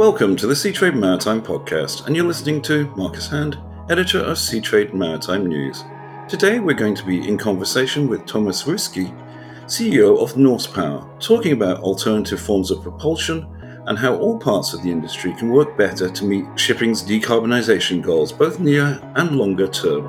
Welcome to the Seatrade Maritime podcast, and you're listening to Marcus Hand, editor of Seatrade Maritime News. Today we're going to be in conversation with Tuomas Riski, CEO of Norsepower, talking about alternative forms of propulsion and how all parts of the industry can work better to meet shipping's decarbonisation goals, both near and longer term.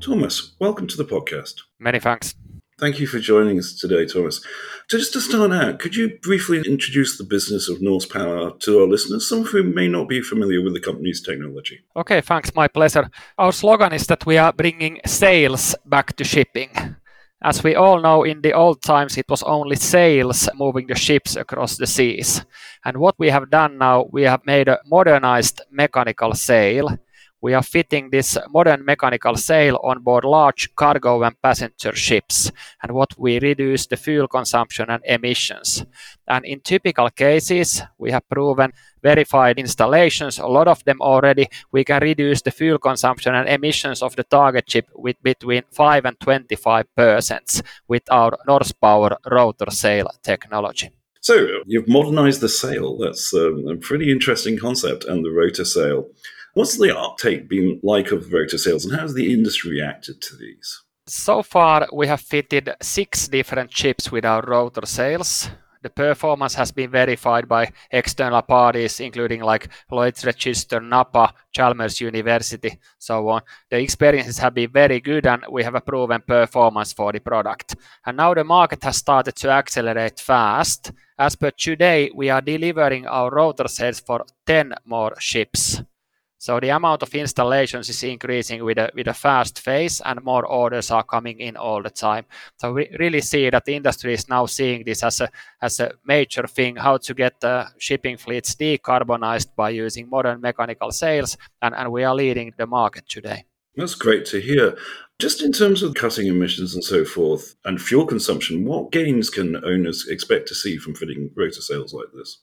Tuomas, welcome to the podcast. Many thanks. Thank you for joining us today, Tuomas. So just to start out, could you briefly introduce the business of Norsepower to our listeners, some of whom may not be familiar with the company's technology? Okay, thanks. My pleasure. Our slogan is that we are bringing sails back to shipping. As we all know, in the old times, it was only sails moving the ships across the seas. And what we have done now, we have made a modernized mechanical sail we are fitting this modern mechanical sail on board large cargo and passenger ships, and what we reduce the fuel consumption and emissions. And in typical cases, we have proven verified installations, a lot of them already, we can reduce the fuel consumption and emissions of the target ship with between 5 and 25 percent with our Norsepower rotor sail technology. So you've modernized the sail. That's um, a pretty interesting concept, and the rotor sail. What's the uptake been like of rotor sails, and how has the industry reacted to these? So far, we have fitted six different chips with our rotor sails. The performance has been verified by external parties, including like Lloyd's Register, NAPA, Chalmers University, so on. The experiences have been very good, and we have a proven performance for the product. And now the market has started to accelerate fast. As per today, we are delivering our rotor sails for 10 more ships. So the amount of installations is increasing with a, with a fast pace and more orders are coming in all the time. So we really see that the industry is now seeing this as a, as a major thing, how to get the shipping fleets decarbonized by using modern mechanical sails, and, and we are leading the market today. That's great to hear. Just in terms of cutting emissions and so forth and fuel consumption, what gains can owners expect to see from fitting rotor sails like this?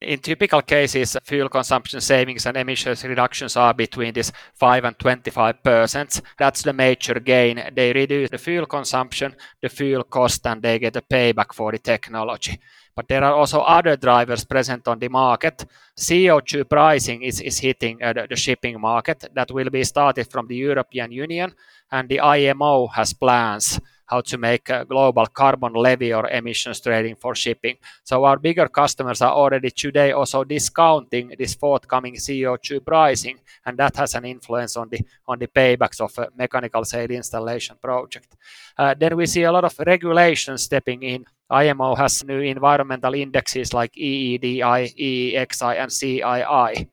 In typical cases, fuel consumption savings and emissions reductions are between this 5 and 25 percent. That's the major gain. They reduce the fuel consumption, the fuel cost, and they get a payback for the technology. But there are also other drivers present on the market. CO2 pricing is, is hitting uh, the, the shipping market. That will be started from the European Union, and the IMO has plans how to make a global carbon levy or emissions trading for shipping. So our bigger customers are already today also discounting this forthcoming CO2 pricing, and that has an influence on the on the paybacks of a mechanical sail installation project. Uh, then we see a lot of regulation stepping in. IMO has new environmental indexes like EEDI, EEXI, and CII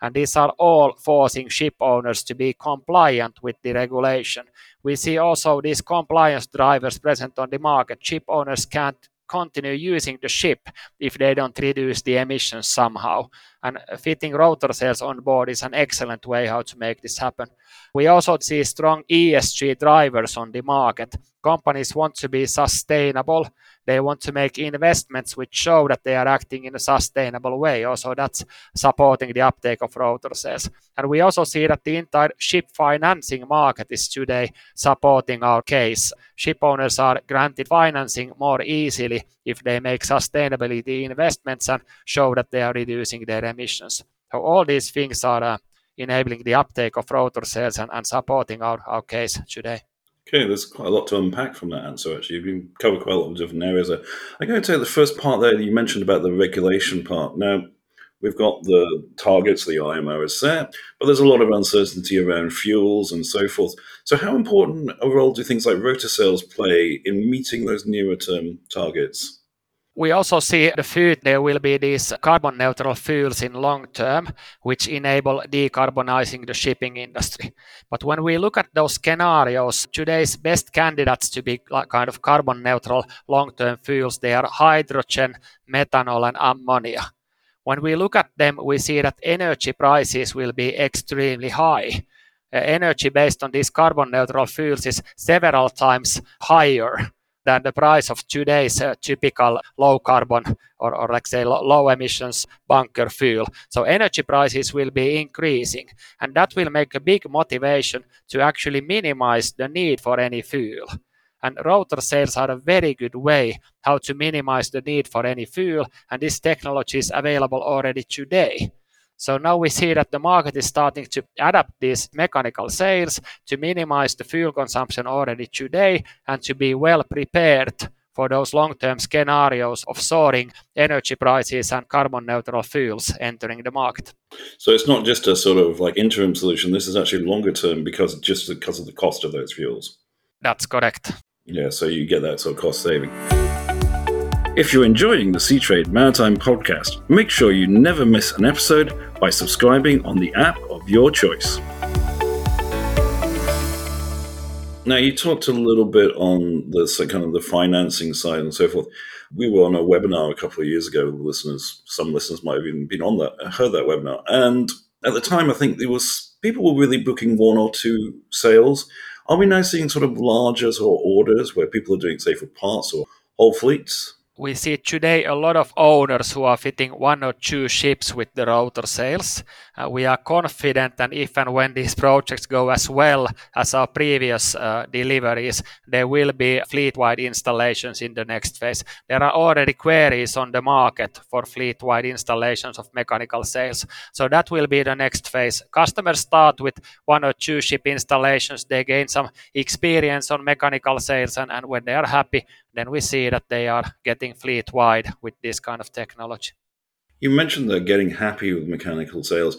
and these are all forcing ship owners to be compliant with the regulation. We see also these compliance drivers present on the market. Ship owners can't continue using the ship if they don't reduce the emissions somehow. And fitting rotor sails on board is an excellent way how to make this happen. We also see strong ESG drivers on the market. Companies want to be sustainable. They want to make investments which show that they are acting in a sustainable way. Also, that's supporting the uptake of rotor sails. And we also see that the entire ship financing market is today supporting our case. Ship owners are granted financing more easily if they make sustainability investments and show that they are reducing their emissions. So all these things are uh, enabling the uptake of rotor sails and, and supporting our, our case today. Okay, there's quite a lot to unpack from that answer. Actually, you've been covered quite a lot of different areas. I'm going to take the first part there that you mentioned about the regulation part. Now, we've got the targets the IMO has set, but there's a lot of uncertainty around fuels and so forth. So, how important a role do things like rotor sails play in meeting those nearer term targets? We also see the food there will be these carbon neutral fuels in long term which enable decarbonizing the shipping industry. But when we look at those scenarios today's best candidates to be kind of carbon neutral long term fuels they are hydrogen methanol and ammonia. When we look at them we see that energy prices will be extremely high. Uh, energy based on these carbon neutral fuels is several times higher than the price of today's uh, typical low carbon or, or like say low emissions bunker fuel. So energy prices will be increasing and that will make a big motivation to actually minimize the need for any fuel. And rotor sails are a very good way how to minimize the need for any fuel, and this technology is available already today. So now we see that the market is starting to adapt these mechanical sails to minimize the fuel consumption already today and to be well prepared for those long-term scenarios of soaring energy prices and carbon neutral fuels entering the market. So it's not just a sort of like interim solution. This is actually longer term because just because of the cost of those fuels. That's correct. Yeah, so you get that sort of cost saving. If you're enjoying the Seatrade Maritime podcast, make sure you never miss an episode by subscribing on the app of your choice. Now, you talked a little bit on the kind of the financing side and so forth. We were on a webinar a couple of years ago. Listeners, some listeners might have even been on that, heard that webinar. And at the time, I think there was people were really booking one or two sails. Are we now seeing sort of larger sort of orders where people are doing, say, for parts or whole fleets? We see today a lot of owners who are fitting one or two ships with the rotor sails. Uh, we are confident that if and when these projects go as well as our previous uh, deliveries, there will be fleet-wide installations in the next phase. There are already queries on the market for fleet-wide installations of mechanical sails. So that will be the next phase. Customers start with one or two ship installations. They gain some experience on mechanical sails, and, and when they are happy, then we see that they are getting fleet wide with this kind of technology. You mentioned that getting happy with mechanical sails.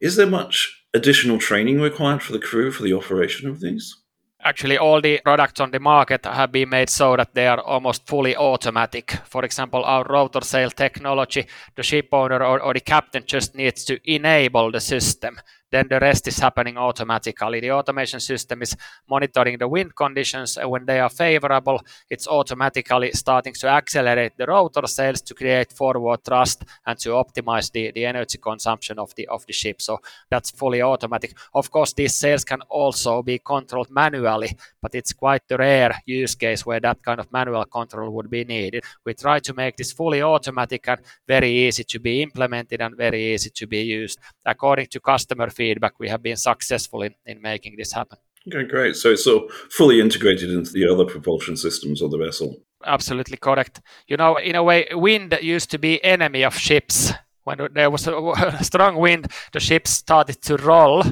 Is there much additional training required for the crew for the operation of these? Actually, all the products on the market have been made so that they are almost fully automatic. For example, our rotor sail technology, the ship owner or, or the captain just needs to enable the system then the rest is happening automatically. The automation system is monitoring the wind conditions, and when they are favorable, it's automatically starting to accelerate the rotor sails to create forward thrust and to optimize the, the energy consumption of the of the ship. So that's fully automatic. Of course, these sails can also be controlled manually, but it's quite a rare use case where that kind of manual control would be needed. We try to make this fully automatic and very easy to be implemented and very easy to be used. According to customer feedback, feedback, we have been successful in, in making this happen. Okay, great. So it's so fully integrated into the other propulsion systems of the vessel. Absolutely correct. You know, in a way, wind used to be enemy of ships. When there was a strong wind, the ships started to roll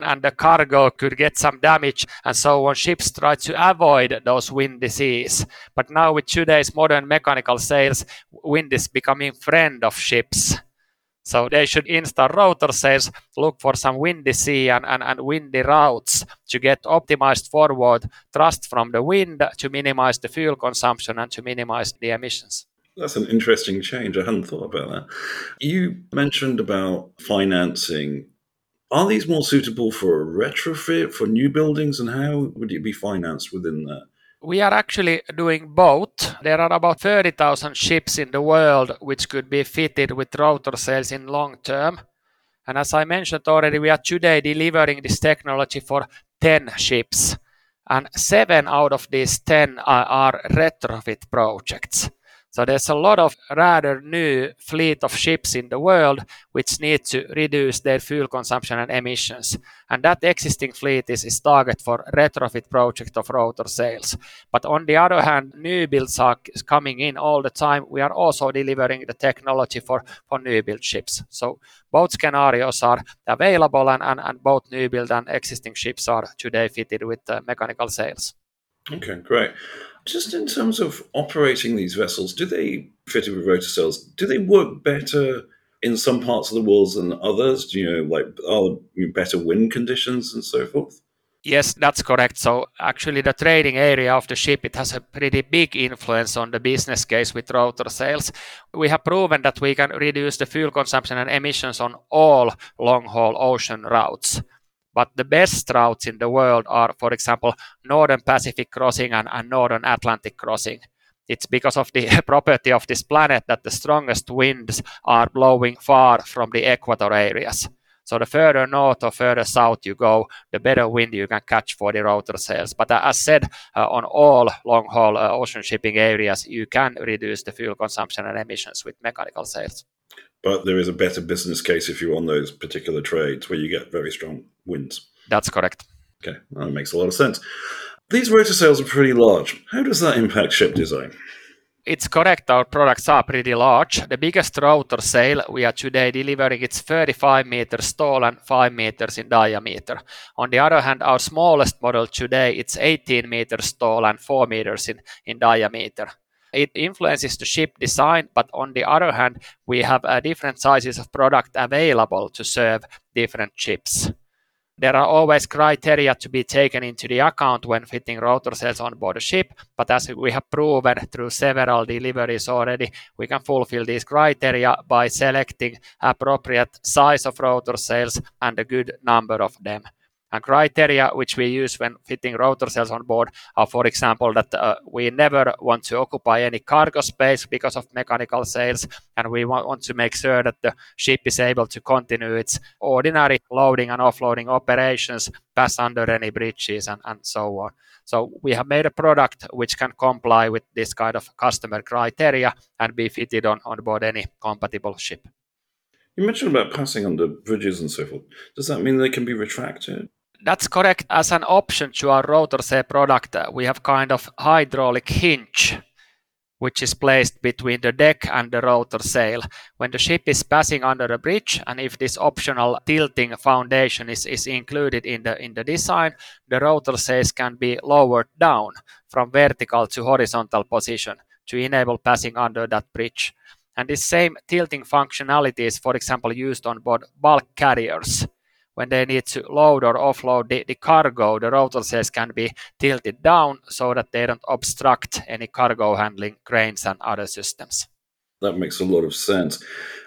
and the cargo could get some damage and so on. Ships try to avoid those wind disease. But now with today's modern mechanical sails, wind is becoming friend of ships so they should install rotor sails, look for some windy sea and, and, and windy routes to get optimized forward thrust from the wind to minimize the fuel consumption and to minimize the emissions. That's an interesting change. I hadn't thought about that. You mentioned about financing. Are these more suitable for a retrofit, for new buildings, and how would it be financed within that? We are actually doing both. There are about 30,000 ships in the world which could be fitted with rotor sails in long term. And as I mentioned already, we are today delivering this technology for 10 ships. And seven out of these 10 are, retrofit projects. So there's a lot of rather new fleet of ships in the world which need to reduce their fuel consumption and emissions. And that existing fleet is, is target for retrofit project of rotor sails. But on the other hand, new builds are coming in all the time. We are also delivering the technology for, for new build ships. So both scenarios are available and, and, and both new build and existing ships are today fitted with uh, mechanical sails. Okay, great. Just in terms of operating these vessels, do they, fitted with rotor sails, do they work better in some parts of the world than others? Do you know, like, are there better wind conditions and so forth? Yes, that's correct. So actually the trading area of the ship, it has a pretty big influence on the business case with rotor sails. We have proven that we can reduce the fuel consumption and emissions on all long-haul ocean routes. But the best routes in the world are, for example, Northern Pacific crossing and, and Northern Atlantic crossing. It's because of the property of this planet that the strongest winds are blowing far from the equator areas. So the further north or further south you go, the better wind you can catch for the rotor sails. But uh, as said, uh, on all long-haul uh, ocean shipping areas, you can reduce the fuel consumption and emissions with mechanical sails but there is a better business case if you're on those particular trades where you get very strong winds. That's correct. Okay, that makes a lot of sense. These rotor sails are pretty large. How does that impact ship design? It's correct, our products are pretty large. The biggest rotor sail we are today delivering it's 35 meters tall and 5 meters in diameter. On the other hand, our smallest model today it's 18 meters tall and 4 meters in, in diameter. It influences the ship design, but on the other hand, we have uh, different sizes of product available to serve different ships. There are always criteria to be taken into the account when fitting rotor sails on board a ship, but as we have proven through several deliveries already, we can fulfill these criteria by selecting appropriate size of rotor sails and a good number of them. And criteria which we use when fitting rotor sails on board are, for example, that uh, we never want to occupy any cargo space because of mechanical sails, and we want, to make sure that the ship is able to continue its ordinary loading and offloading operations, pass under any bridges, and, so on. So we have made a product which can comply with this kind of customer criteria and be fitted on, on board any compatible ship. You mentioned about passing under bridges and so forth. Does that mean they can be retracted? That's correct. As an option to our rotor sail product, we have kind of hydraulic hinge which is placed between the deck and the rotor sail. When the ship is passing under a bridge, and if this optional tilting foundation is, is included in the, in the design, the rotor sails can be lowered down from vertical to horizontal position to enable passing under that bridge. And this same tilting functionality is, for example, used on board bulk carriers when they need to load or offload the, the cargo, the rotor sails can be tilted down so that they don't obstruct any cargo handling cranes and other systems. That makes a lot of sense.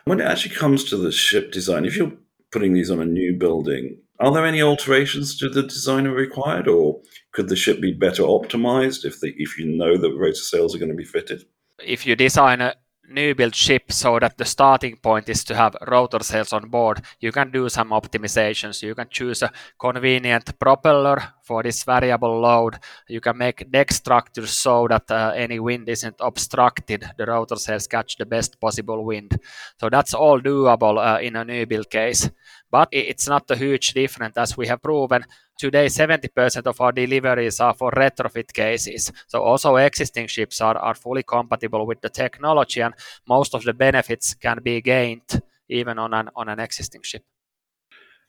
When it actually comes to the ship design, if you're putting these on a new building, are there any alterations to the designer required, or could the ship be better optimized if the, if you know that rotor sails are going to be fitted? If you design a new build ship so that the starting point is to have rotor sails on board, you can do some optimizations. You can choose a convenient propeller for this variable load. You can make deck structures so that uh, any wind isn't obstructed. The rotor sails catch the best possible wind. So that's all doable uh, in a new build case. But it's not a huge difference as we have proven today 70% of our deliveries are for retrofit cases. So also existing ships are, are fully compatible with the technology and most of the benefits can be gained even on an, on an existing ship.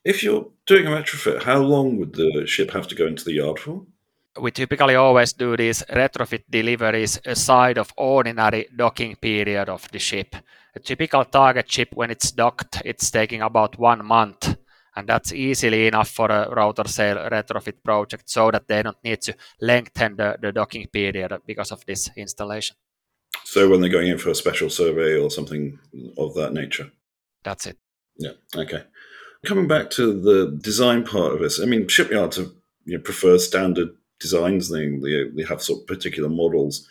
If you're doing a retrofit, how long would the ship have to go into the yard for? We typically always do these retrofit deliveries aside of ordinary docking period of the ship. A typical target ship, when it's docked, it's taking about one month and that's easily enough for a rotor sail retrofit project so that they don't need to lengthen the, the docking period because of this installation. So when they're going in for a special survey or something of that nature? That's it. Yeah, okay. Coming back to the design part of this, I mean, shipyards have, you know, prefer standard designs, they, they have sort of particular models.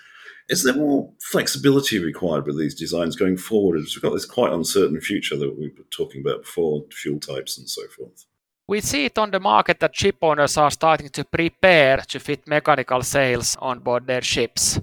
Is there more flexibility required with these designs going forward? We've got this quite uncertain future that we were talking about before, fuel types and so forth. We see it on the market that ship owners are starting to prepare to fit mechanical sails on board their ships.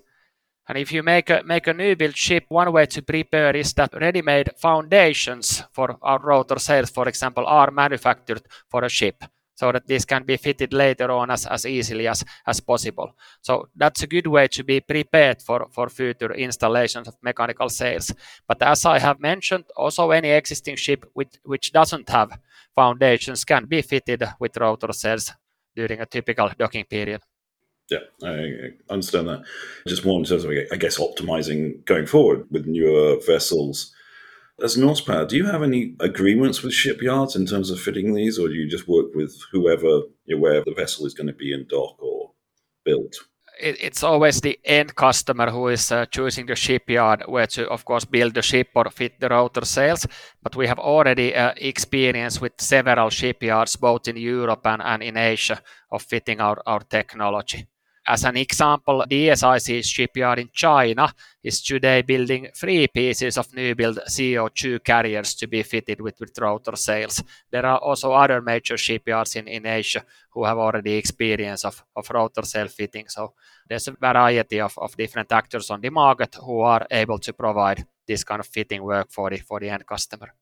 And if you make a, make a new built ship, one way to prepare is that ready made foundations for our rotor sails, for example, are manufactured for a ship so that this can be fitted later on as, as easily as, as possible. So that's a good way to be prepared for, for future installations of mechanical sails. But as I have mentioned, also any existing ship which, which doesn't have foundations can be fitted with rotor sails during a typical docking period. Yeah, I understand that. Just more in terms of, I guess, optimizing going forward with newer vessels as Norsepower, do you have any agreements with shipyards in terms of fitting these, or do you just work with whoever, you know, where the vessel is going to be in dock or built? It's always the end customer who is uh, choosing the shipyard where to, of course, build the ship or fit the rotor sails. But we have already uh, experience with several shipyards, both in Europe and, and in Asia, of fitting our, our technology. As an example, DSIC shipyard in China is today building three pieces of new build CO2 carriers to be fitted with, with rotor sails. There are also other major shipyards in, in Asia who have already experience of, of rotor sail fitting. So there's a variety of, of different actors on the market who are able to provide this kind of fitting work for the, for the end customer.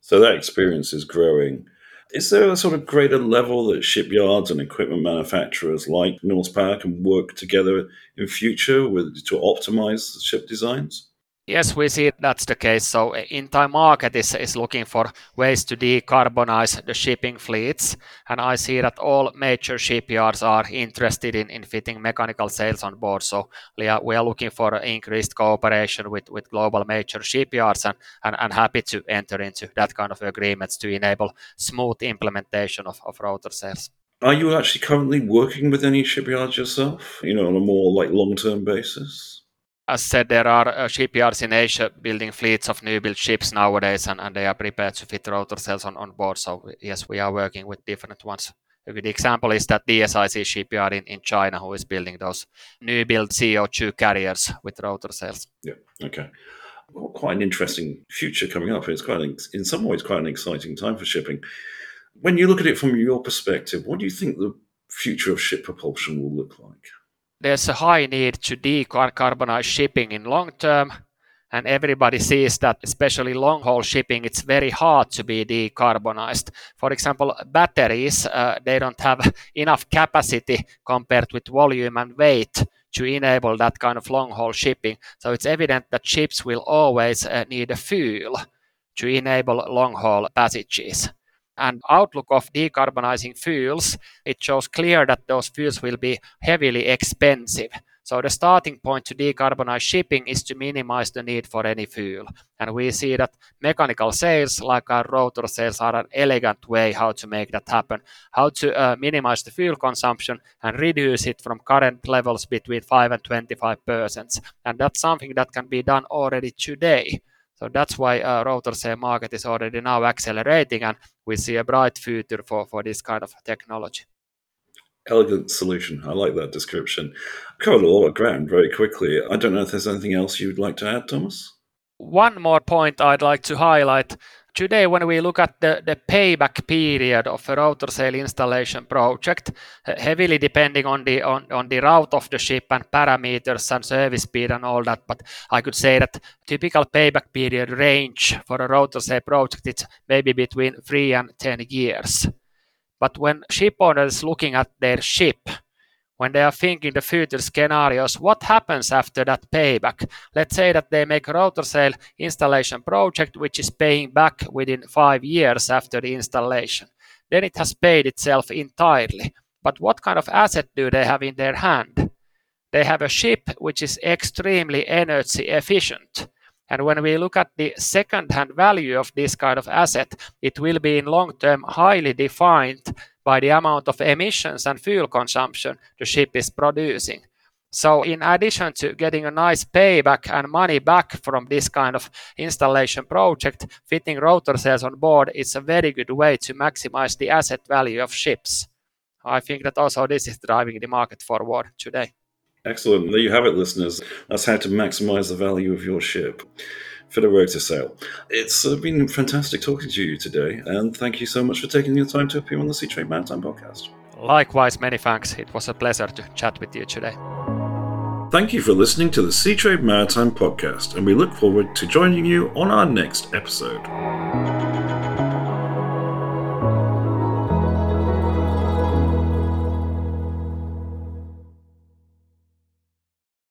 So that experience is growing. Is there a sort of greater level that shipyards and equipment manufacturers like Norsepower can work together in future with to optimize ship designs? Yes, we see that's the case. So entire market is, is looking for ways to decarbonize the shipping fleets. And I see that all major shipyards are interested in, in fitting mechanical sails on board. So we are, we are looking for increased cooperation with, with global major shipyards and, and, and happy to enter into that kind of agreements to enable smooth implementation of, of rotor sails. Are you actually currently working with any shipyards yourself, you know, on a more like long-term basis? As said, there are uh, shipyards in Asia building fleets of new built ships nowadays, and, and they are prepared to fit rotor sails on, on board. So yes, we are working with different ones. A good example is that DSIC shipyard in, in China, who is building those new built CO2 carriers with rotor sails. Yeah, okay. Well, quite an interesting future coming up. It's quite, an, in some ways, quite an exciting time for shipping. When you look at it from your perspective, what do you think the future of ship propulsion will look like? There's a high need to decarbonize shipping in long term and everybody sees that especially long haul shipping it's very hard to be decarbonized. For example batteries uh, they don't have enough capacity compared with volume and weight to enable that kind of long haul shipping. So it's evident that ships will always uh, need a fuel to enable long haul passages and outlook of decarbonizing fuels, it shows clear that those fuels will be heavily expensive. So the starting point to decarbonize shipping is to minimize the need for any fuel. And we see that mechanical sails, like our rotor sails, are an elegant way how to make that happen, how to uh, minimize the fuel consumption and reduce it from current levels between 5 and 25 percent. And that's something that can be done already today. So that's why uh, rotor sail market is already now accelerating, and we see a bright future for, for this kind of technology. Elegant solution. I like that description. Covered a lot of ground very quickly. I don't know if there's anything else you'd like to add, Tuomas. One more point I'd like to highlight Today, when we look at the, payback period of a rotor sail installation project, uh, heavily depending on the route of the ship and parameters and service speed and all that, but I could say that typical payback period range for a rotor sail project is maybe between three and ten years. But when ship owners looking at their ship, when they are thinking the future scenarios, what happens after that payback? Let's say that they make a rotor sail installation project which is paying back within five years after the installation. Then it has paid itself entirely. But what kind of asset do they have in their hand? They have a ship which is extremely energy efficient. And when we look at the second-hand value of this kind of asset, it will be in long term highly defined by the amount of emissions and fuel consumption the ship is producing. So, in addition to getting a nice payback and money back from this kind of installation project, fitting rotor sails on board is a very good way to maximize the asset value of ships. I think that also this is driving the market forward today. Excellent. There you have it, listeners. That's how to maximize the value of your ship for the rotor sail. It's uh, been fantastic talking to you today, and thank you so much for taking your time to appear on the Seatrade Maritime podcast. Likewise, many thanks. It was a pleasure to chat with you today. Thank you for listening to the Seatrade Maritime podcast, and we look forward to joining you on our next episode.